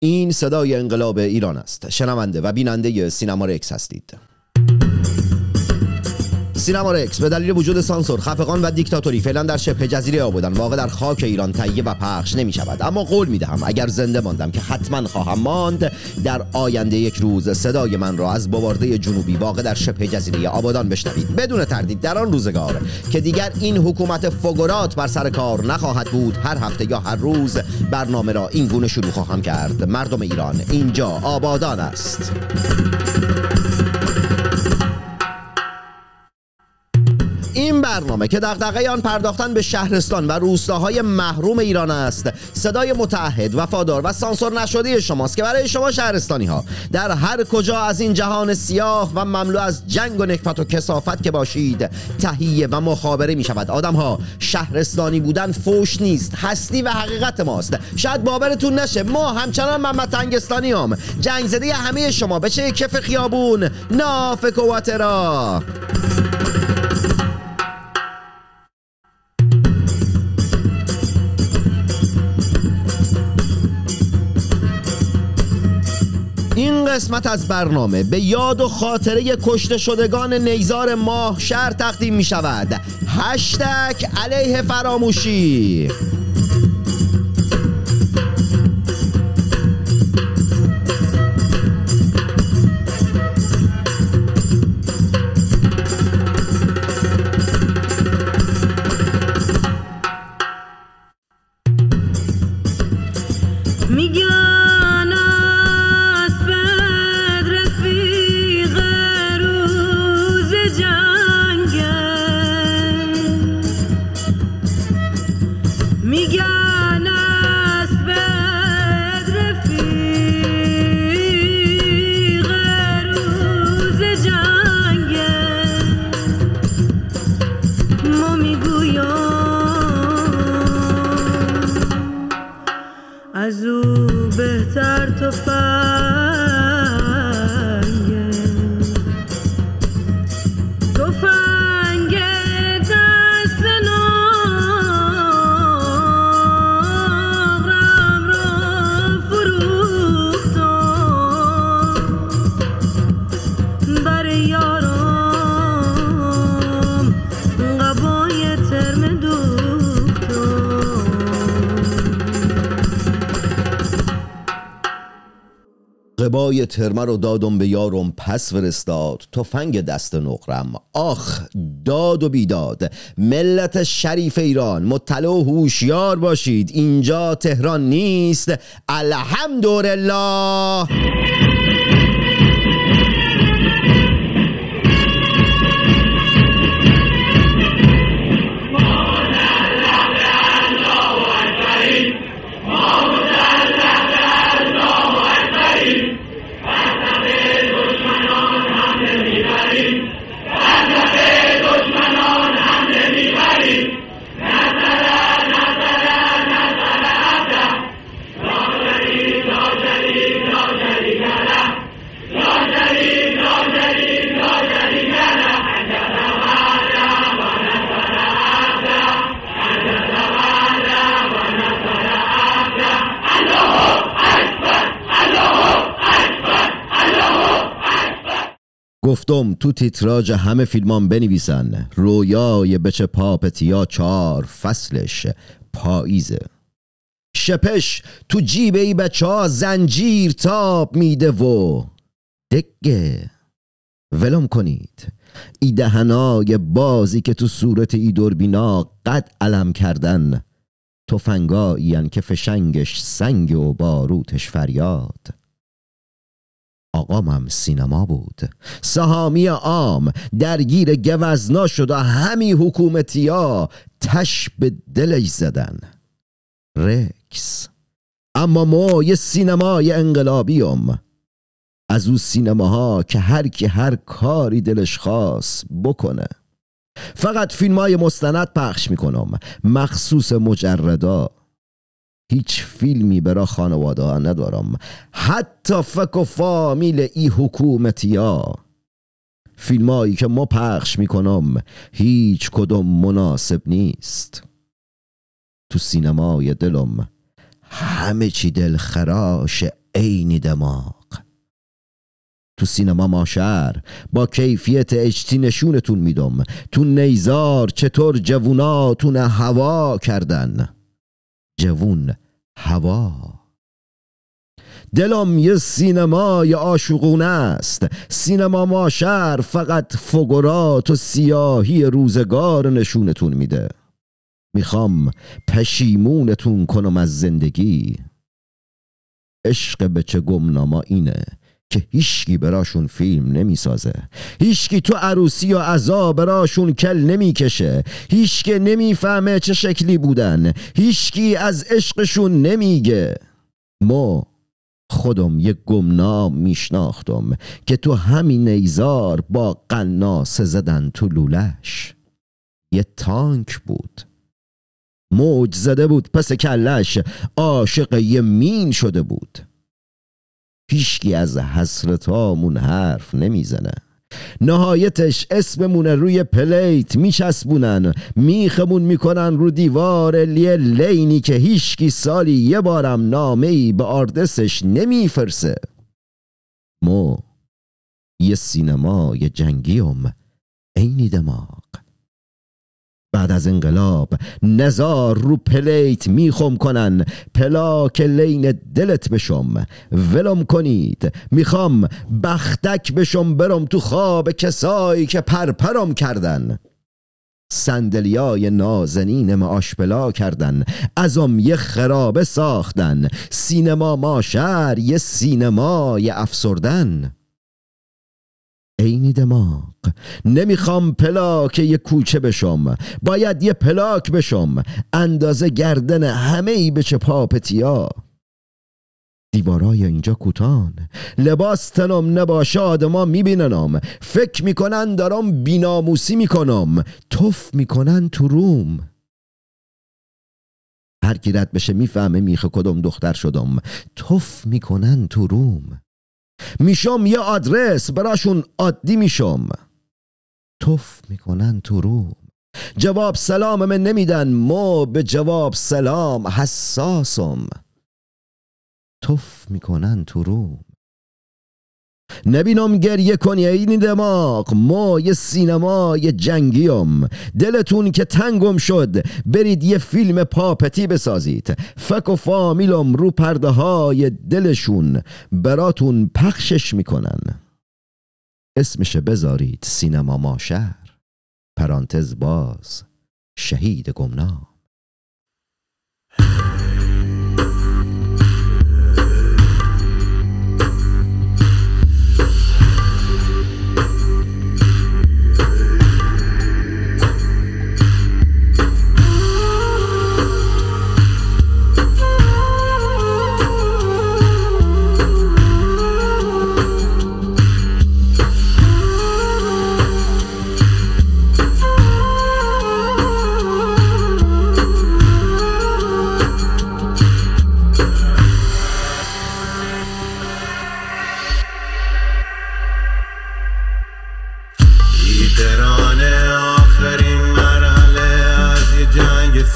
این صدای انقلاب ایران است. شنونده و بیننده سینما رکس هستید. سینما رکس. به دلیل وجود سانسور خفقان و دیکتاتوری فعلا در شبه جزیره آبادان واقع در خاک ایران تهیه و پخش نمی شود اما قول می دهم اگر زنده ماندم که حتما خواهم ماند در آینده یک روز صدای من را از بوارده جنوبی واقع در شبه جزیره آبادان بشنوید. بدون تردید در آن روزگار که دیگر این حکومت فگرات بر سر کار نخواهد بود هر هفته یا هر روز برنامه را این گونه شروع خواهم کرد. مردم ایران اینجا آبادان است. این برنامه که دغدغه آن پرداختن به شهرستان و روستاهای محروم ایران است. صدای متعهد وفادار و سانسور نشده شماست که برای شما شهرستانی ها در هر کجا از این جهان سیاه و مملو از جنگ و نکبت و کسافت که باشید تهیه و مخابره می شود آدم ها شهرستانی بودن فوش نیست هستی و حقیقت ماست. شاید باورتون نشه ما همچنان محمد تنگستانی هم جنگ زده همه شما بچه کف خیابون؟ نافک و این قسمت از برنامه به یاد و خاطره کشته شدگان نیزار ماه شهر تقدیم می شود هشتگ علیه فراموشی. قبای ترمه رو دادم به یارم پس فرستاد. تفنگ دست نقرم. آخ داد و بیداد. ملت شریف ایران مطلع و هوشیار باشید. اینجا تهران نیست. الحمدلله. گفتم تو تیتراژ همه فیلمان بنویسن. رویای بچه پاپتیا چار فصلش پاییزه. شپش تو جیب ای بچه ها زنجیر تاب میده و دگه ولم کنید. ای دهنای بازی که تو صورت ای دوربینا قد علم کردن. تفنگایین که فشنگش سنگ و باروتش فریاد. آقام هم سینما بود. سهامی عام درگیر گوزنا شد و همی حکومتیا تش به دلش زدن. رکس اما ما یه سینمای انقلابیم از او سینماها که هر کی هر کاری دلش خواست بکنه. فقط فیلم های مستند پخش می‌کنم. مخصوص مجردا. هیچ فیلمی برا خانواده ها ندارم. حتی فک و فامیل ای حکومتی ها. فیلمایی که ما پخش می‌کنم هیچ کدوم مناسب نیست. تو سینمای دلم همه چی دل خراش عینی دماغ. تو سینما ماشر با کیفیت اجتی نشونتون میدم. تو نیزار چطور جووناتون هوا کردن. جوون هوا. دلم یه سینمای آشوقونه است. سینما ماشر فقط فگرات و سیاهی روزگار نشونتون میده. می‌خوام پشیمونتون کنم از زندگی. عشق به چه گمناما اینه. که هیچکی براشون فیلم نمی‌سازه. هیچکی تو عروسی و عذا براشون کل نمی‌کشه. هیچکی نمی‌فهمه چه شکلی بودن. هیچکی از عشقشون نمیگه. ما خودم یه گمنام میشناختم که تو همین نیزار با قناس زدن تو لولش یه تانک بود. موج زده بود پس کلش عاشق یه مین شده بود. هیچکی از حسرتامون حرف نمی‌زنه. نهایتش اسممونه روی پلیت میچسبونن. میخمون می‌کنن رو دیوار لیه لینی که هیچکی سالی یه بارم نامه ای به آردسش نمیفرسه. مو یه سینما یه جنگیم عینی دماغ. بعد از انقلاب نزار رو پلیت میخم کنن. پلاک لین دلت بشم. ولم کنید. می‌خوام بختک بشم برم تو خواب کسایی که پرپرم کردن. سندلیای نازنین آشپلا کردن. ازم یه خرابه ساختن. سینما ماشر یه سینمای افسردن. عینی دماغ. نمی‌خوام پلاک یه کوچه بشم. باید یه پلاک بشم. اندازه گردن همه ای به چه پاپتیا دیوارای اینجا کوتان. لباس تنم نباشه آدما میبیننم. فکر می‌کنن دارم بیناموسی می‌کنم. توف می‌کنن تو روم. هر کی رد بشه می‌فهمه میخه کدوم دختر شدم. توف می‌کنن تو روم. میشم یه آدرس براشون عادی میشم. توف می‌کنن تو روم. جواب سلام من نمیدن مو به جواب سلام حساسم. توف می‌کنن تو روم. نبینم گریه کنی این دماغ. ما یه سینما یه جنگیم دلتون که تنگم شد برید یه فیلم پاپتی بسازید. فک و فامیلم رو پرده های دلشون. براتون پخشش می‌کنن. اسمش بذارید سینما ماشر پرانتز باز. شهید گمنام.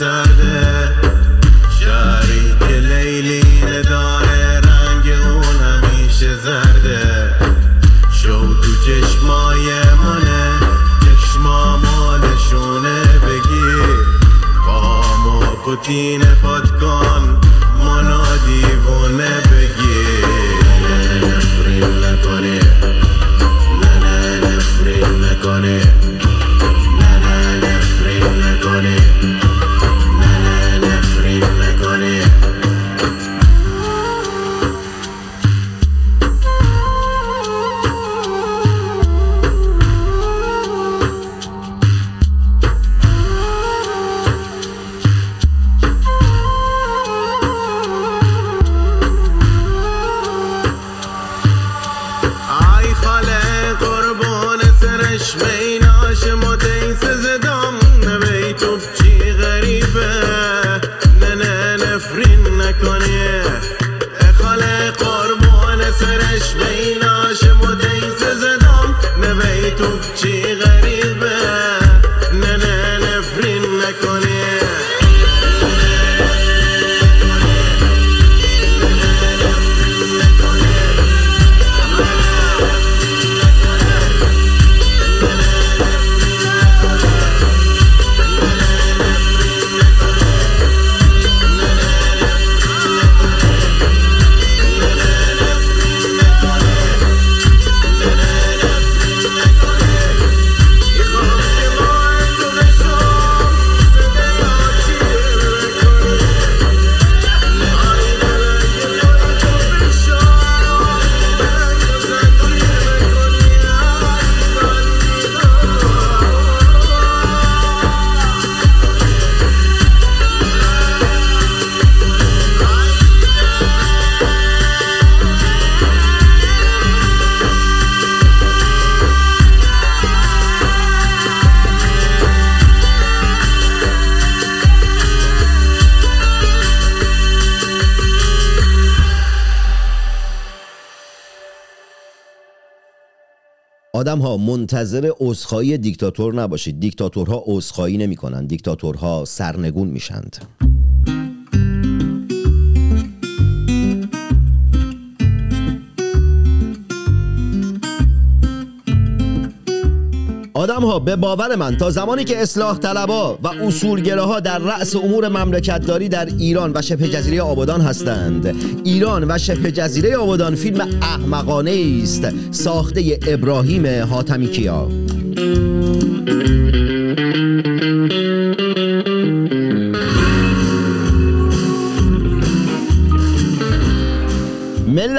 جنگ آدم ها منتظر عذرخواهی دیکتاتور نباشید. دیکتاتورها عذرخواهی نمی کنند دیکتاتورها سرنگون میشند. آدم ها به باور من تا زمانی که اصلاح طلبا و اصولگراها در رأس امور مملکتداری در ایران و شبه جزیره آبادان هستند. ایران و شبه جزیره آبادان فیلم احمقانه است. ساخته ابراهیم حاتمی کیا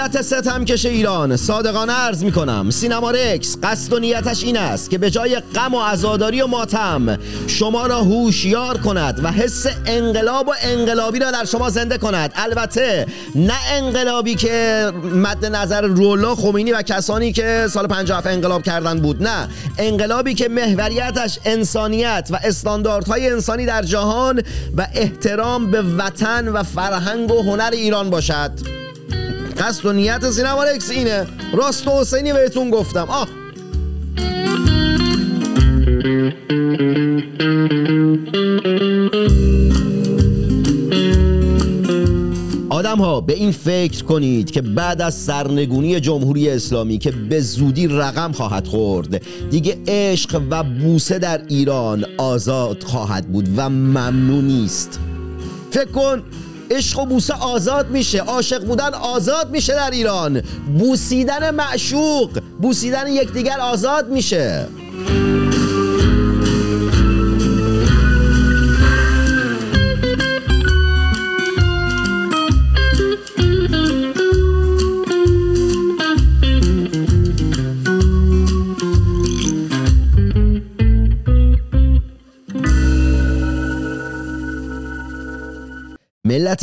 ملت ستمکش ایران. صادقانه عرض می کنم سینما رکس قصد و نیتش این است که به جای غم و عزاداری و ماتم شما را هوشیار کند و حس انقلاب و انقلابی را در شما زنده کند. البته نه انقلابی که مد نظر رولا خمینی و کسانی که سال 57 انقلاب کردن بود نه. انقلابی که محوریتش انسانیت و استانداردهای انسانی در جهان و احترام به وطن و فرهنگ و هنر ایران باشد. قصد و نیت سینما رکس اینه. راست و حسینی بهتون گفتم. آه. آدم ها به این فکر کنید که بعد از سرنگونی جمهوری اسلامی که به زودی رقم خواهد خورد دیگه عشق و بوسه در ایران آزاد خواهد بود و ممنون نیست. فکر کن عشق و بوسه آزاد میشه. عاشق بودن آزاد میشه در ایران. بوسیدن معشوق بوسیدن یکدیگر آزاد میشه.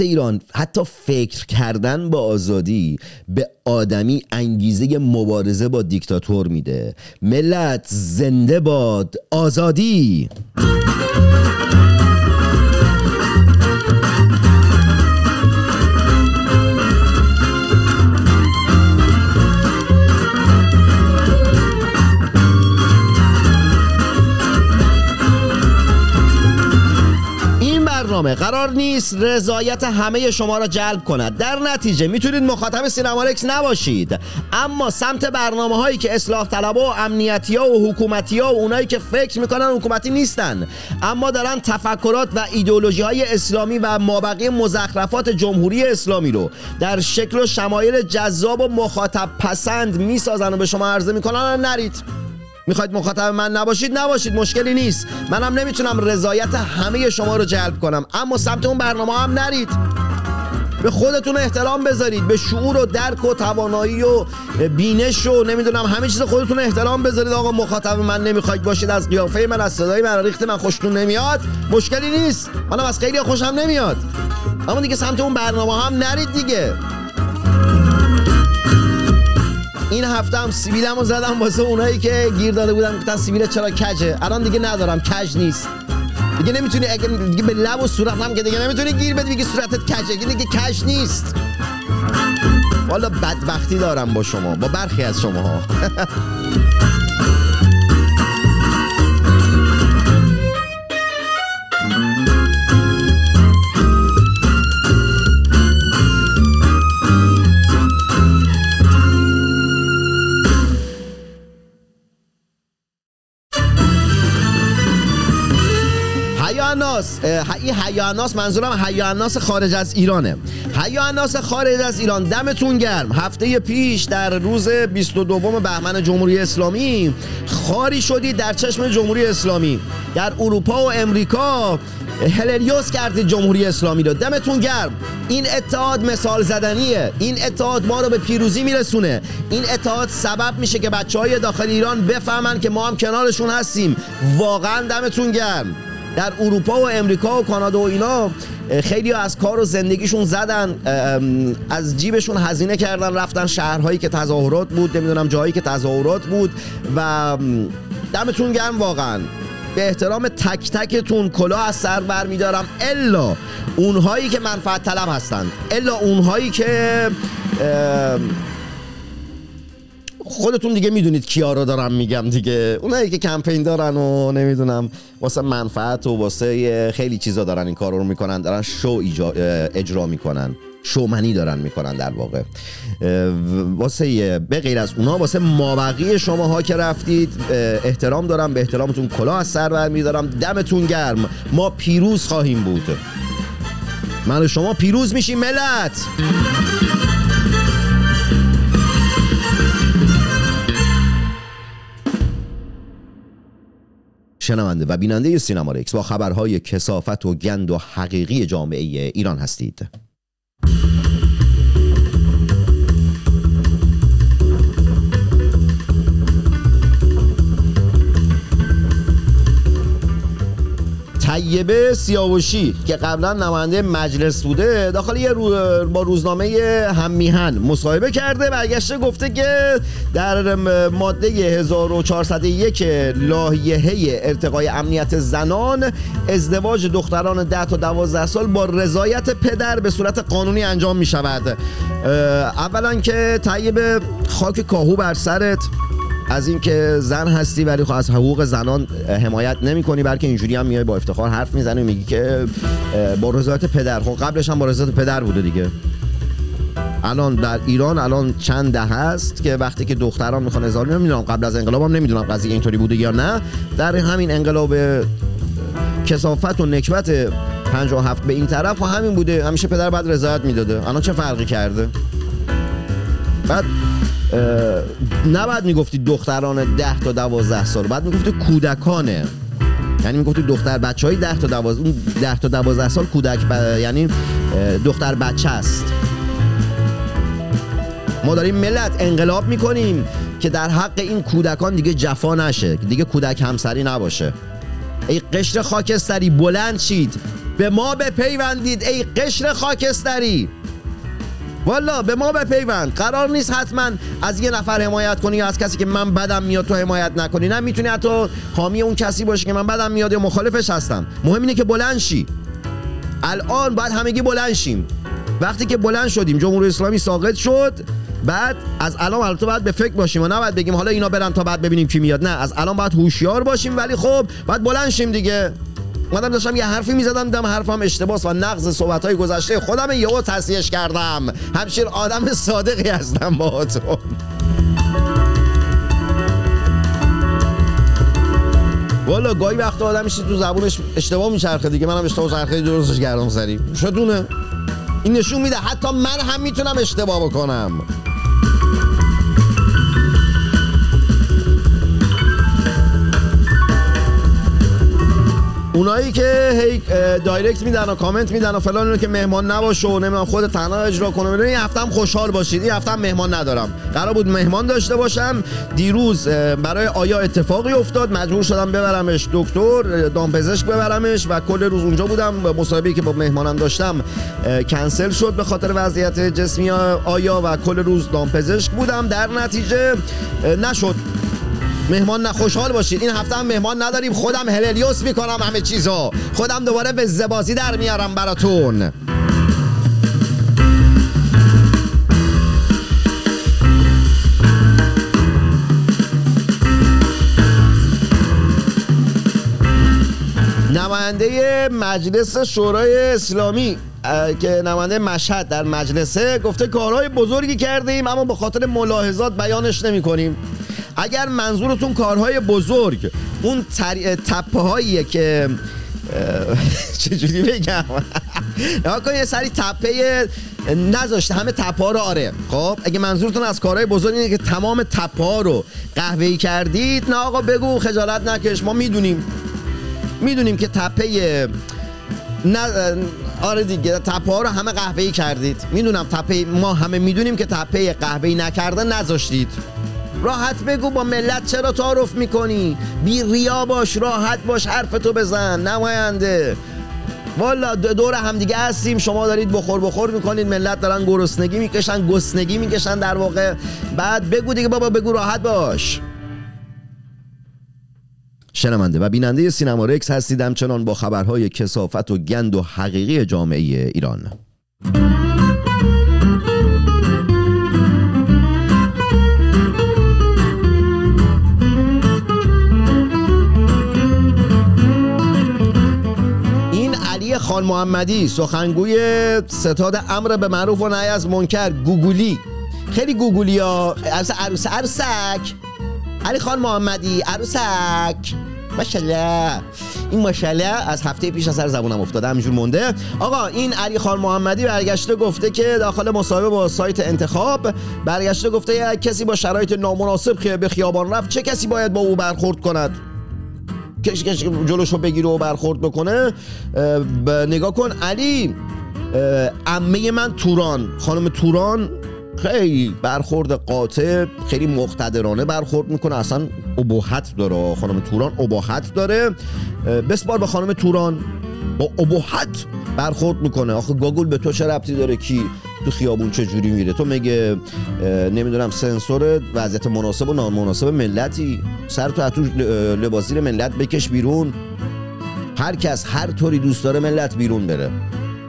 ایران حتی فکر کردن با آزادی به آدمی انگیزه مبارزه با دیکتاتور میده. ملت زنده باد آزادی! برنامه قرار نیست رضایت همه شما را جلب کند. در نتیجه می‌تونید مخاطب سینما رکس نباشید. اما سمت برنامه هایی که اصلاح طلبا و امنیتی ها و حکومتی ها و اونایی که فکر می‌کنن حکومتی نیستن. اما دارن تفکرات و ایدئولوژی های اسلامی و مابقی مزخرفات جمهوری اسلامی رو در شکل و شمایل جذاب و مخاطب پسند می‌سازن و به شما عرضه می‌کنن. نرید. می‌خواید مخاطب من نباشید؟ نباشید مشکلی نیست. منم نمی‌تونم رضایت همه شما رو جلب کنم. اما سمت اون برنامه هم نرید. به خودتون احترام بذارید. به شعور و درک و توانایی و بینش و نمی‌دونم همه چیز خودتون احترام بذارید. آقا مخاطب من نمی‌خواید باشید. از قیافه من از صدای من ریخت من خوشتون نمیاد. مشکلی نیست. منم از خیلی خوشم نمیاد. اما دیگه سمت اون برنامه هم نرید دیگه. این هفته هم سیبیلم رو زدم واسه اونایی که گیر داده بودن. گفتن سیبیل چرا کجه؟ الان دیگه ندارم کج نیست. دیگه نمی‌تونی اگه دیگه به لب و صورت هم که دیگه نمی‌تونی گیر بدی بگی صورتت کجه؟ دیگه, دیگه کج نیست. والا بدبختی دارم با شما با برخی از شما این حیاناس منظورم حیاناس خارج از ایرانه. حیاناس خارج از ایران. دمتون گرم. هفته پیش در روز 22 بهمن جمهوری اسلامی خاری شدی در چشم جمهوری اسلامی. در اروپا و امریکا هلریوس کردید جمهوری اسلامی رو. دمتون گرم. این اتحاد مثال زدنیه. این اتحاد ما رو به پیروزی میرسونه. این اتحاد سبب میشه که بچه های داخل ایران بفهمن که ما هم کنارشون هستیم. واقعا دمتون گرم. در اروپا و امریکا و کانادا و اینا خیلی از کار و زندگیشون زدن از جیبشون هزینه کردن رفتن شهرهایی که تظاهرات بود نمی‌دونم جایی که تظاهرات بود و دمتون گرم واقعا. به احترام تک تکتون کلاه از سر بر میدارم الا اونهایی که منفعت طلب هستند. الا اونهایی که خودتون دیگه می‌دونید کیا رو دارم میگم دیگه. اونایی که کمپین دارن و نمی‌دونم واسه منفعت و واسه خیلی چیزا دارن این کار رو می‌کنن دارن شو اجرا می‌کنن. شومنی دارن می‌کنن در واقع. واسه به غیر از اونا واسه مابقی شماها که رفتید احترام دارم به احترامتون کلاه از سر برمیدارم. دمتون گرم. ما پیروز خواهیم بود. من شما پیروز میشیم ملت! شنونده و بیننده سینما رکس با خبرهای کسافت و گند و حقیقی جامعه ایران هستید. طیبه سیاوشی که قبلا نماینده مجلس بوده داخل یه رو با روزنامه هم میهن مصاحبه کرده برگشته گفته که در ماده 1401 لایحه ارتقای امنیت زنان ازدواج دختران 10 تا 12 سال با رضایت پدر به صورت قانونی انجام می شود اولا که طیب خاک کاهو بر سرت از اینکه زن هستی ولی خب از حقوق زنان حمایت نمی کنی بلکه اینجوری هم میای با افتخار حرف می‌زنی و میگی که با رضایت پدر. خب قبلش هم با رضایت پدر بوده دیگه. الان در ایران الان چند ده هست که وقتی که دختران می‌خوان ازدواج نمی‌دونم قبل از انقلاب هم نمی‌دونم قضیه اینطوری بوده یا نه. در همین انقلاب کسافت و نکبت 57 به این طرف و همین بوده. همیشه پدر بعد رضایت می‌داده. الان چه فرقی کرده؟ بعد نباید می‌گفتی دختران 10 تا 12 سال بعد می‌گفتی کودکانه. یعنی می‌گفتی دختر بچه های 10 تا 12 اون 10 تا 12 سال کودک ب- یعنی دختر بچه است. ما داریم ملت انقلاب می‌کنیم که در حق این کودکان دیگه جفا نشه دیگه کودک همسری نباشه. ای قشر خاکستری بلند شید. به ما بپیوندید ای قشر خاکستری. والا به ما بپیوند. قرار نیست حتما از یه نفر حمایت کنی یا از کسی که من بدم میاد تو حمایت نکنی. نه می‌تونی حتی حامی اون کسی باشی که من بدم میاد یا مخالفش هستم. مهم اینه که بلند شی. الان باید همگی بلند شیم. وقتی که بلند شدیم جمهوری اسلامی ساقط شد بعد از الان البته باید به فکر باشیم و نه باید بگیم حالا اینا برن تا بعد ببینیم کی میاد. نه از الان باید هوشیار باشیم ولی خب باید بلند شیم دیگه. اومدم داشتم یه حرفی می‌زدم دیدم حرفم اشتباس و نقض صحبت های گذشته. خودم یهو تصحیحش کردم. همچین آدم صادقی هستم باهاتون. والا گاهی وقتا آدم میشه تو زبونش اشتباه میچرخه دیگه. منم اشتباه چرخه درستش کردم سری. شدونه؟ این نشون میده حتی من هم می‌تونم اشتباه بکنم. اونایی که هی دایرکت میدن و کامنت میدن و فلان اینو که مهمان نباشه و نمی‌دونم خود تنها اجرا کنه. این هفته هم خوشحال باشید. این هفته هم مهمان ندارم. قرار بود مهمان داشته باشم. دیروز برای آیا اتفاقی افتاد؟ مجبور شدم ببرمش. دکتر دامپزشک ببرمش و کل روز اونجا بودم. مصاحبه‌ای که با مهمانم داشتم کنسل شد به خاطر وضعیت جسمی آیا و کل روز دامپزشک بودم. در نتیجه نشد. مهمان نه خوشحال باشید این هفته هم مهمان نداریم. خودم هللیوس می‌کنم همه چیزو. خودم دوباره به زبازی در میارم براتون. نماینده مجلس شورای اسلامی که نماینده مشهد در مجلسه گفته کارهای بزرگی کرده ایم اما به خاطر ملاحظات بیانش نمی کنیم اگر منظورتون کارهای بزرگ اون تپه هاییه که چجوری بگم؟ نگاه کن یه سری تپه نذاشته همه تپه ها رو آره. خب اگه منظورتون از کارهای بزرگ اینه که تمام تپه ها رو قهوه‌ای کردید نه آقا بگو خجالت نکش ما می‌دونیم. می‌دونیم که تپه نه آره دیگه تپه رو همه قهوه‌ای کردید. می‌دونم تپه ما همه می‌دونیم که تپه قهوه‌ای نکرده نذاشتید. راحت بگو با ملت چرا تعارف می‌کنی؟ بی ریا باش راحت باش حرفتو بزن نماینده. والا دور هم دیگه هستیم. شما دارید بخور بخور می‌کنید. ملت دارن گرسنگی می‌کشن گسنگی می‌کشن در واقع. بعد بگو دیگه بابا بگو راحت باش. شنونده و بیننده سینما رکس هستید. همچنان با خبرهای کسافت و گند و حقیقی جامعه ایران. خان محمدی سخنگوی ستاد امر به معروف و نهی از منکر گوگولی. خیلی گوگولی ها عروس عروس عروسک. علی خان محمدی عروسک. ماشاءالله. این ماشاءالله از هفته پیش از سر زبونم افتاده همینجور مونده. آقا این علی خان محمدی برگشته گفته که داخل مصاحبه با سایت انتخاب برگشته گفته کسی با شرایط نامناسب به خیابان رفت چه کسی باید با او برخورد کند؟ کسی کسی جلوشو بگیره و برخورد بکنه نگاه کن علی اه، عمه من توران خانم توران خیلی برخورد قاطع خیلی مقتدرانه برخورد می‌کنه. اصلا ابهت داره خانم توران ابهت داره. بسپار به خانم توران با ابهت برخورد می‌کنه. آخه گاگل به تو چه ربطی داره؟ کی؟ تو خیابون چه جوری میره؟ تو میگه نمی‌دونم سنسور وضعیت مناسب و نامناسب ملتی؟ سر تو از تو لباسیر ملت بکش بیرون. هر کس هر طوری دوست داره ملت بیرون بره.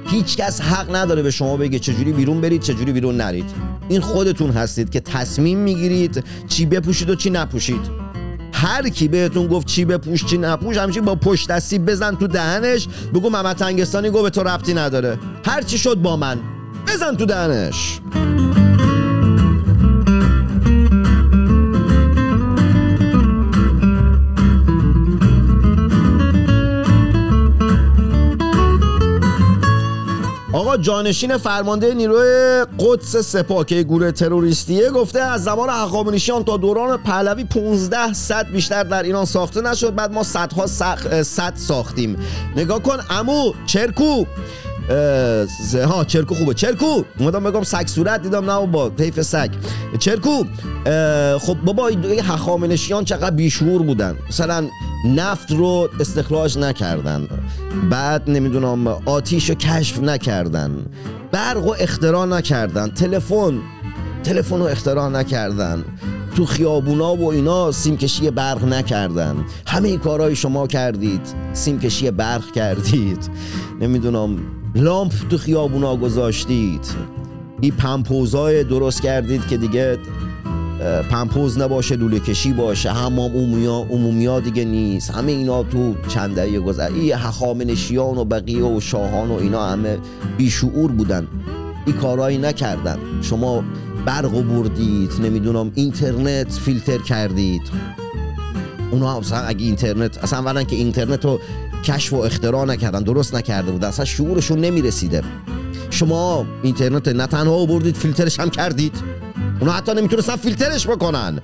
هیچ کس حق نداره به شما بگه چجوری بیرون برید چجوری بیرون نرید. این خودتون هستید که تصمیم می‌گیرید چی بپوشید و چی نپوشید. هر کی بهتون گفت چی بپوش چی نپوش همچین با پشت دستی بزن تو دهنش بگو محمد تنگستانی گفت به تو ربطی نداره. هر چی شد با من. بزن تو دهنش. جانشین فرمانده نیروی قدس سپاه که گروه تروریستیه گفته از زمان هخامنشیان تا دوران پهلوی 15 صد بیشتر در ایران ساخته نشد. بعد ما صدها. صد ساختیم. نگاه کن امو چرکو. ها چرکو خوبه. چرکو! اومدم بگم سگ صورت دیدم نه با حیف سگ. چرکو خب بابا این هخامنشیان چقدر بیشعور بودن. مثلا نفت رو استخراج نکردن. بعد نمی‌دونم آتیش رو کشف نکردن. برق رو اختراع نکردن. تلفن تلفن رو اختراع نکردن. تو خیابونا و اینا سیمکشی برق نکردن. همه کارهای شما کردید. سیمکشی برق کردید. نمی‌دونم لامپ تو خیابونا گذاشتید. این پمپوزای درست کردید که دیگه پمپوز نباشه لوله کشی باشه. حمام عمومیا عمومیا دیگه نیست. همه اینا تو چند دهه این هخامنشیان و بقیه و شاهان و اینا همه بیشعور بودن. این کارهایی نکردن. شما برق بردید نمی‌دونم اینترنت فیلتر کردید. اونا اصلا اگه اینترنت اصلا اولا که اینترنت رو کشف و اختراع نکردن درست نکرده بودن اصلا شعورشون نمی‌رسیده. شما اینترنت نه تنها بردید فیلترش هم کردید. اونا حتی نمی‌تونستن فیلترش بکنن.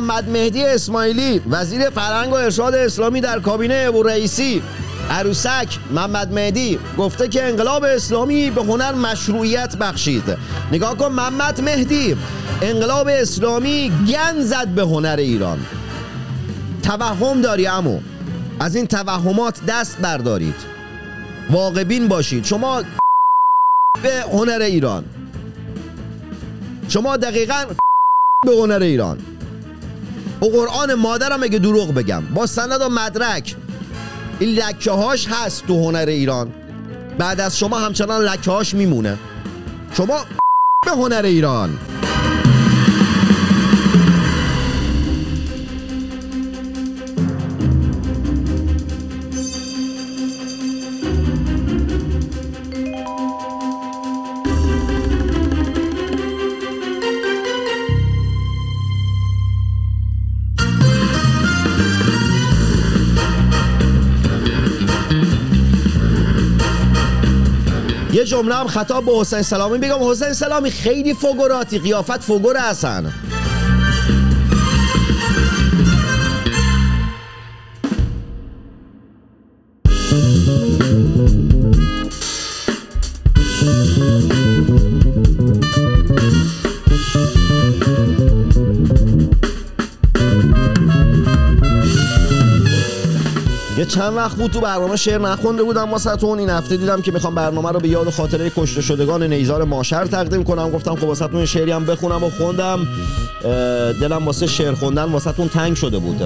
محمد مهدی اسماعیلی وزیر فرهنگ و ارشاد اسلامی در کابینه ابو رئیسی. عروسک محمد مهدی گفته که انقلاب اسلامی به هنر مشروعیت بخشید. نگاه کن محمد مهدی انقلاب اسلامی گن زد به هنر ایران. توهم داری امو از این توهمات دست بردارید. واقعبین باشید. شما به هنر ایران. شما دقیقا به هنر ایران. با قرآن مادرم اگه دروغ بگم. با سند و مدرک. این لکه هاش هست تو هنر ایران. بعد از شما همچنان لکه هاش میمونه. شما به هنر ایران. جمله هم خطاب به حسین سلامی بگم حسین سلامی خیلی فوگوراتی قیافت فوگور هستن. چند وقت بود تو برنامه شعر نخونده بودم واسهتون. این هفته دیدم که می‌خوام برنامه رو به یاد و خاطره کشته شدگان نیزار ماشر تقدیم کنم. گفتم خب واسهتون یه شعری هم بخونم و خوندم. دلم واسه شعر خوندن واسهتون تنگ شده بود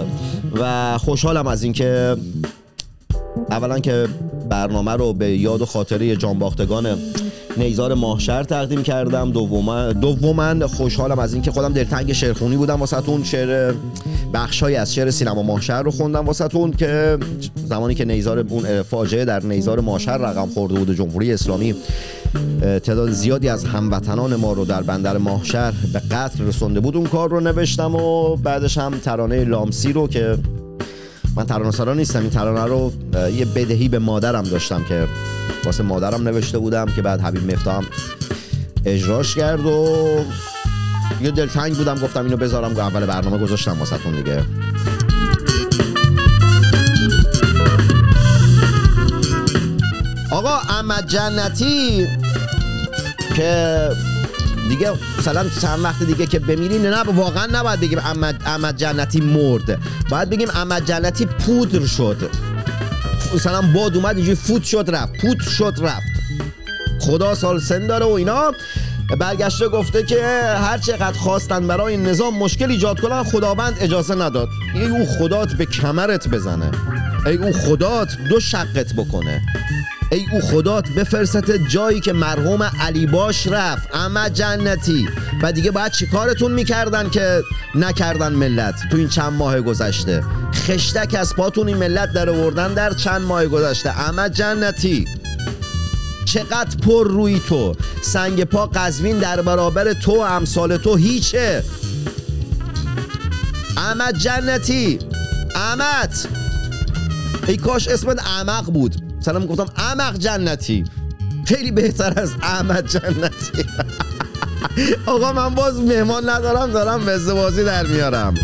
و خوشحالم از اینکه اولا که برنامه رو به یاد و خاطره جانباختگان نیزار ماهشهر تقدیم کردم. دوما دوما خوشحالم از اینکه خودم دلتنگ شعرخونی بودم واسهتون. شعر بخشایی از شعر سینما ماهشهر رو خوندم واسهتون که زمانی که نیزار اون فاجعه در نیزار ماهشهر رقم خورده بود جمهوری اسلامی تعداد زیادی از هموطنان ما رو در بندر ماهشهر به قتل رسونده بود اون کار رو نوشتم و بعدش هم ترانه لامسی رو که من ترانه سرا نیستم این ترانه رو یه بدهی به مادرم داشتم که واسه مادرم نوشته بودم که بعد حبیب مفتاحم اجراش کرد و یه دلتنگ بودم گفتم اینو بذارم اول برنامه گذاشتم واسهتون دیگه. آقا احمد جنتی که دیگه مثلا چند وقت دیگه که بمیری نه واقعا نباید بگیم احمد, احمد جنتی مرد باید بگیم احمد جنتی پودر شد. مثلا باد اومد اینجوری فوت شد رفت. پودر شد رفت. خدا سال سن داره و اینا. برگشته گفته که هر چقدر خواستن برای نظام مشکل ایجاد کنن خداوند اجازه نداد. ای او خدات به کمرت بزنه. ای او خدات دو شقت بکنه. ای او خدات بفرست جایی که مرحوم علی باش رفت اما جنتی. و دیگه باید چیکارتون می‌کردن که نکردن ملت تو این چند ماه گذشته؟ خشتک از پاتون این ملت در آوردن در چند ماه گذشته. اما جنتی. چقدر پر روی تو. سنگ پا قزوین در برابر تو و امثال تو هیچه. احمد جنتی. احمد. ای کاش اسمت احمق بود. سلام گفتم احمق جنتی. خیلی بهتر از احمد جنتی. آقا من باز مهمان ندارم دارم به ازدواجی در میارم.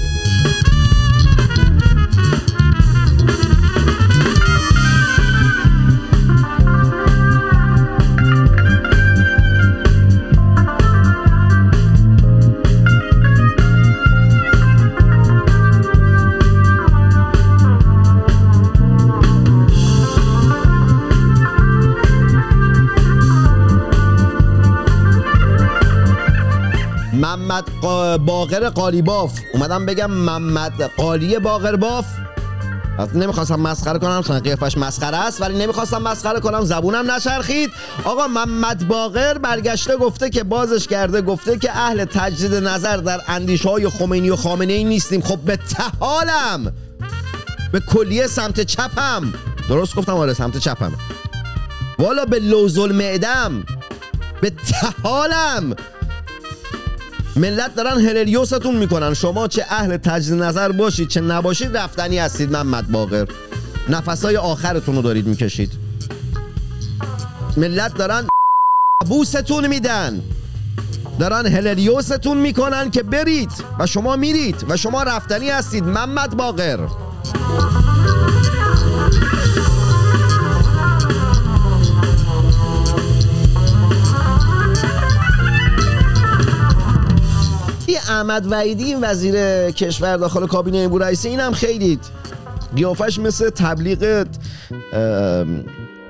محمد باقر قالیباف اومدم بگم محمد قالی باقر باف. نمی‌خواستم مسخره کنم چون قیافش مسخره است ولی نمی‌خواستم مسخره کنم زبونم نچرخید. آقا محمد باقر برگشته گفته که بازش کرده گفته که اهل تجدید نظر در اندیشه های خمینی و خامنه ای نیستیم. خب به تحالم! به کلیه سمت چپم! درست گفتم آره سمت چپم. والا به لوزل معدم به تحالم! ملت دارن هلریوستون می‌کنن. شما چه اهل تجدید نظر باشید چه نباشید رفتنی هستید. محمد باقر نفسای آخرتون رو دارید می‌کشید. ملت دارن بوستون میدن. دارن هلریوستون می‌کنن که برید و شما میرید و شما رفتنی هستید. محمد باقر. این احمد وحیدی این وزیر کشور داخل کابینه ابو رئیسی؟ این هم خیلی قیافش مثل تبلیغ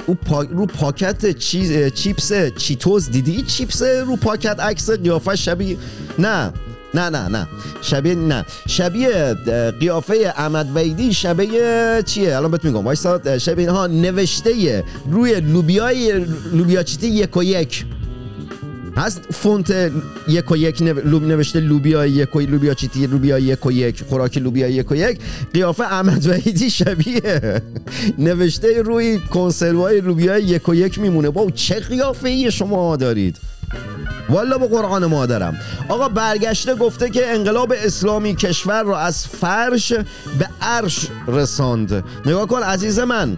او پا... رو پاکت چیز... چیپس چیتوز دیدی؟ چیپس رو پاکت عکس قیافش شبیه نه نه نه نه. شبیه نه. شبیه قیافه احمد ویدی شبیه چیه؟ الان بهت میگم وایسا شبیه ها نوشته روی لوبیای لوبیا چیتی یک و یک. هست فونت یک و یک. لوب نوشته لوبیا یک و لوبیا چیتی لوبیا یک و یک خوراک لوبیا یک و یک. قیافه احمد وحیدی شبیه. نوشته روی کنسروهای لوبیا یک و یک میمونه. با چه قیافه ای شما دارید. والا به قرآن مادرم آقا برگشته گفته که انقلاب اسلامی کشور رو از فرش به عرش رساند. نگاه کن عزیز من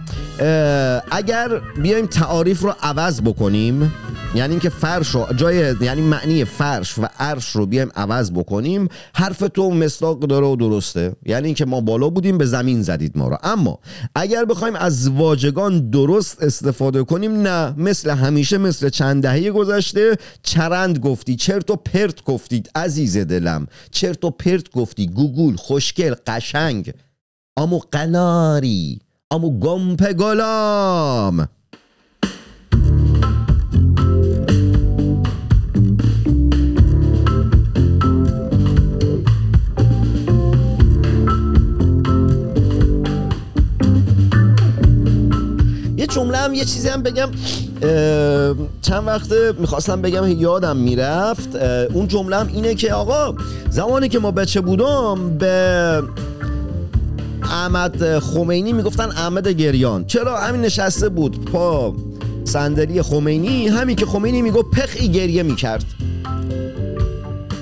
اگر بیایم تعاریف رو عوض بکنیم یعنی اینکه فرش رو جای یعنی معنی فرش و عرش رو بیایم عوض بکنیم حرف تو مصداق داره و درسته. یعنی اینکه ما بالا بودیم به زمین زدید ما رو. اما اگر بخوایم از واژگان درست استفاده کنیم نه مثل همیشه مثل چند دهه گذشته چرند گفتی چرت و پرت گفتید عزیز دلم. چرت و پرت گفتی گوگل خوشگل قشنگ. امو قناری امو گمپ گلام. جمله هم یه چیزی هم بگم چند وقت می‌خواستم بگم یادم می‌رفت. اون جمله هم اینه که آقا زمانی که ما بچه بودم به احمد خمینی می‌گفتن احمد گریان. چرا؟ همین نشسته بود پا صندلی خمینی. همین که خمینی می‌گفت پخی گریه می‌کرد.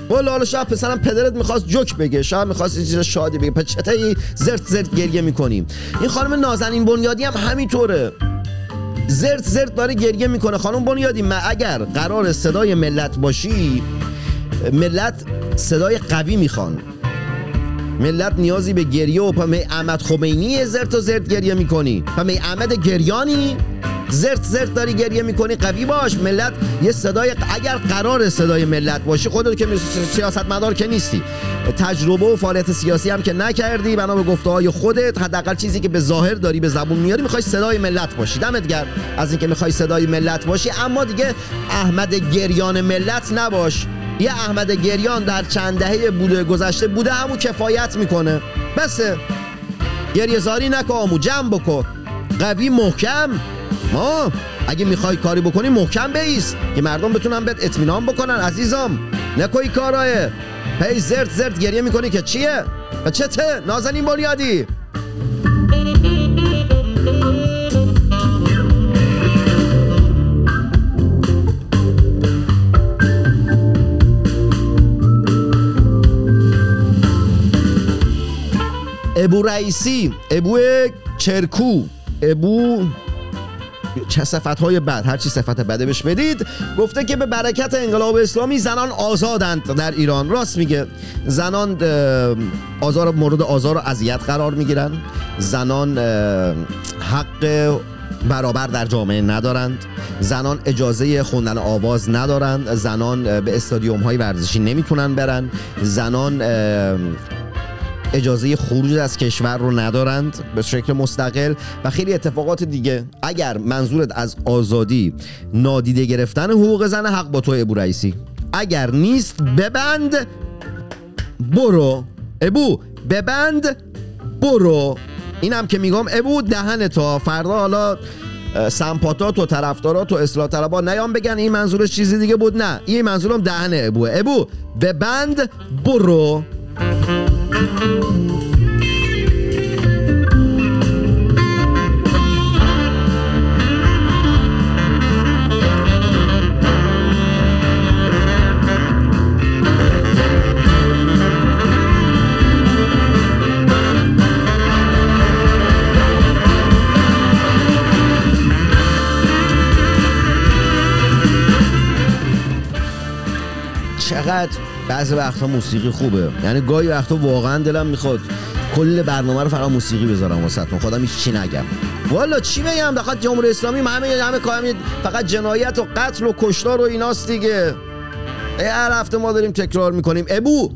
والا حالا شاید پسرم پدرت می‌خواست جوک بگه شاید می‌خواست چیز شادی بگه. پس چطوری زرت زرت گریه می‌کنیم این خانم نازنین بنیادی هم همینطوره. زرت زرت داره گریه می‌کنه. خانم بنیادی من اگر قرار صدای ملت باشی ملت صدای قوی می‌خوان. ملت نیازی به گریه و پا می احمد خمینی زرت و زرت گریه می‌کنی. پا می احمد گریانی زرت زرت داری گریه می‌کنی قوی باش. ملت یه صدای اگر قرار صدای ملت باشی خودت که سیاست مدار که نیستی. تجربه و فعالیت سیاسی هم که نکردی بنا به گفته های خودت حداقل چیزی که به ظاهر داری به زبون میاری می‌خوای صدای ملت باشی. دمت گرم از اینکه می‌خوای صدای ملت باشی. اما دیگه احمد گریان ملت نباش. یه احمد گریان در چند دهه بوده گذشته بوده همون کفایت می‌کنه. بسه. گریه زاری نکن آمو جمع بکن. قوی محکم. ما اگه می‌خوای کاری بکنی محکم بیست که مردم بتونن بهت اطمینان بکنن عزیزم. نکوی کارای. هی زرت زرت گریه می‌کنی که چیه؟ و چته؟ نازنین بنیادی. ابو رئیسی ابو چرکو ابو چه صفت های بد هر چی صفت بده بهش بدید. گفته که به برکت انقلاب اسلامی زنان آزادند در ایران. راست میگه. زنان آزار مورد آزار و اذیت قرار می‌گیرن. زنان حق برابر در جامعه ندارند. زنان اجازه خوندن آواز ندارند. زنان به استادیوم های ورزشی نمی‌تونن برن. زنان اجازه خروج از کشور رو ندارند به شکل مستقل و خیلی اتفاقات دیگه. اگر منظورت از آزادی نادیده گرفتن حقوق زن حق با تو ابو رئیسی. اگر نیست ببند برو. ابو ببند برو. اینم که میگم ابو دهن تا. فردا حالا سمپاتات و طرفدارات و اصلاح طلبا نیام بگن این منظورش چیزی دیگه بود نه. این منظورم دهن ابوه. ابو ببند برو. چقدر بعضی وقتا موسیقی خوبه. یعنی گاهی وقتا واقعا دلم می‌خواد کل برنامه رو فقط موسیقی بذارم واسهتون خودم هیچ چی نگم. والا چی بگم؟ فقط جمهوری اسلامی همه همه کارم فقط جنایت و قتل و کشتار و ایناست دیگه. ای هر هفته ما داریم تکرار می‌کنیم. ابو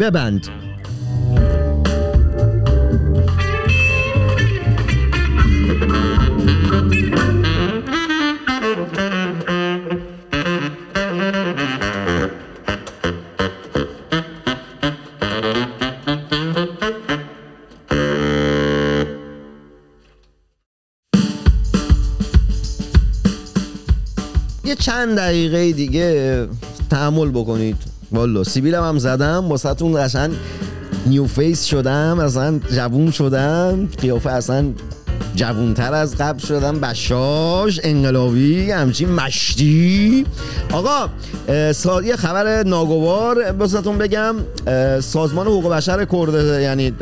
ببند. چند دقیقه دیگه تحمل بکنید. والا سیبیلم هم زدم واسهتون قشنگ new face شدم اصلا جوون شدم قیافه اصلا جوونتر از قبل شدم بشاش انقلابی همچین مشتی. آقا اه، سا... یه خبر ناگوار واسهتون بگم سازمان حقوق بشر کرد یعنی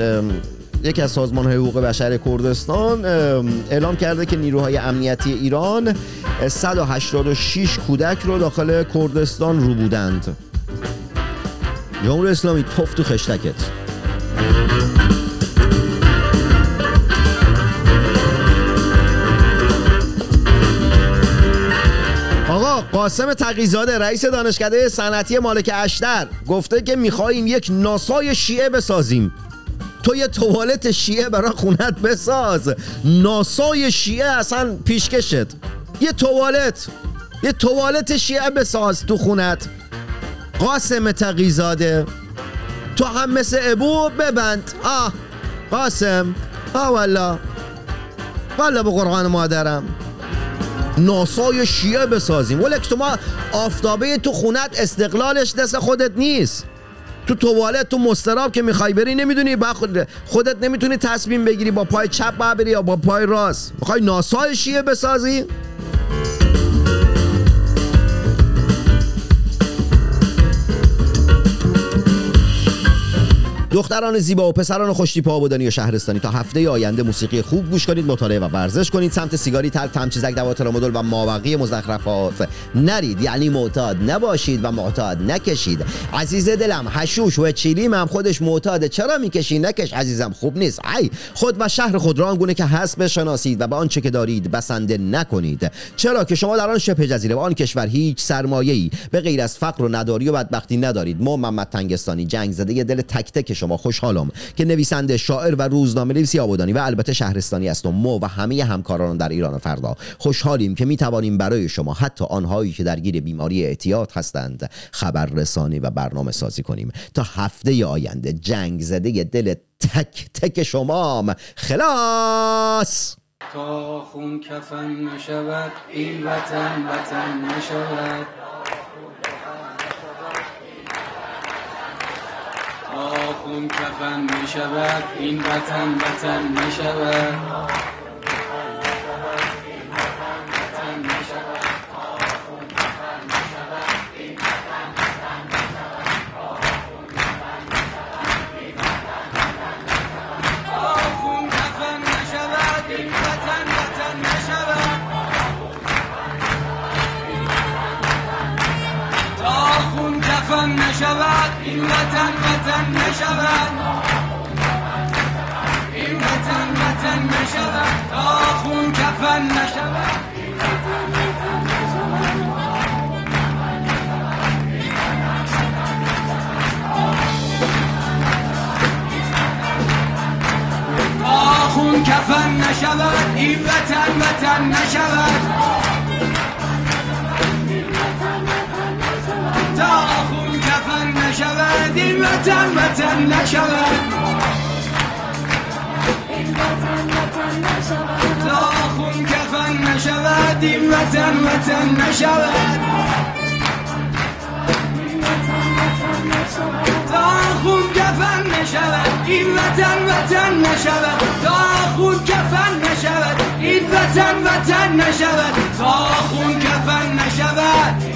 یکی از سازمان های حقوق بشر کردستان ام، اعلام کرده که نیروهای امنیتی ایران 186 کودک رو داخل کردستان رو بودند. جمهوری اسلامی توف تو خشتکت. آقا قاسم تقیزاده رئیس دانشکده صنعتی مالک اشتر گفته که میخواییم یک ناسای شیعه بسازیم. تو یه توالت شیعه برای خونت بساز. ناسای شیعه اصلا پیشکشت. یه توالت یه توالت شیعه بساز تو خونت. قاسم تقیزاده. تو هم مثل ابو ببند. آه قاسم. آه والا والا به قرآن مادرم. ناسای شیعه بسازیم. ولک تو ما آفتابه تو خونت استقلالش دست خودت نیست. تو توالت تو مستراب که می‌خوای بری نمی‌دونی با خود- خودت نمی‌تونی تصمیم بگیری با پای چپ باید بری یا با پای راست. می‌خوای ناسای شیعه بسازی؟ دختران زیبا و پسران خوشتیپ آبادانی و شهرستانی. تا هفته آینده موسیقی خوب گوش کنید مطالعه و ورزش کنید. سمت سیگاری تلخ تمچیزک دواتر مدل و مابقی مزخرفات. نرید یعنی معتاد نباشید و معتاد نکشید. عزیز دلم حشوش و چیلیم هم خودش معتاده. چرا می‌کشی؟ نکش عزیزم خوب نیست. ای خود و شهر خود را آنگونه که هست بشناسید و به آنچه که دارید بسنده نکنید. چرا که شما در آن شبه جزیره و آن کشور هیچ سرمایه‌ای به غیر از فقر و نداری و بدبختی ندارید. ما محمد تنگستانی جنگ زده دل تک تک شما. خوشحالم که نویسنده شاعر و روزنامه نویسی آبادانی و البته شهرستانی هستم ما و همه همکاران در ایران فردا. خوشحالیم که می توانیم برای شما حتی آنهایی که درگیر بیماری اعتیاد هستند خبر رسانی و برنامه سازی کنیم. تا هفته آینده جنگ زده دل تک تک شمام. خلاص! تا خون کفن نشود این وطن وطن نشود تا خون کفن نشود این وطن وطن نشود وطن نشود. خون کفن نشود این وطن وطن خون کفن نشود این وطن وطن نشود. این وطن وطن نشود. تا خون کفن نشود. خون کفن نشود. این وطن وطن نشود. نشود این وطن وطن نشود. تا خون کفن نشود این وطن وطن نشود. تا خون کفن نشود این وطن وطن نشود. تا خون کفن نشود این وطن وطن نشود. تا خون کفن نشود.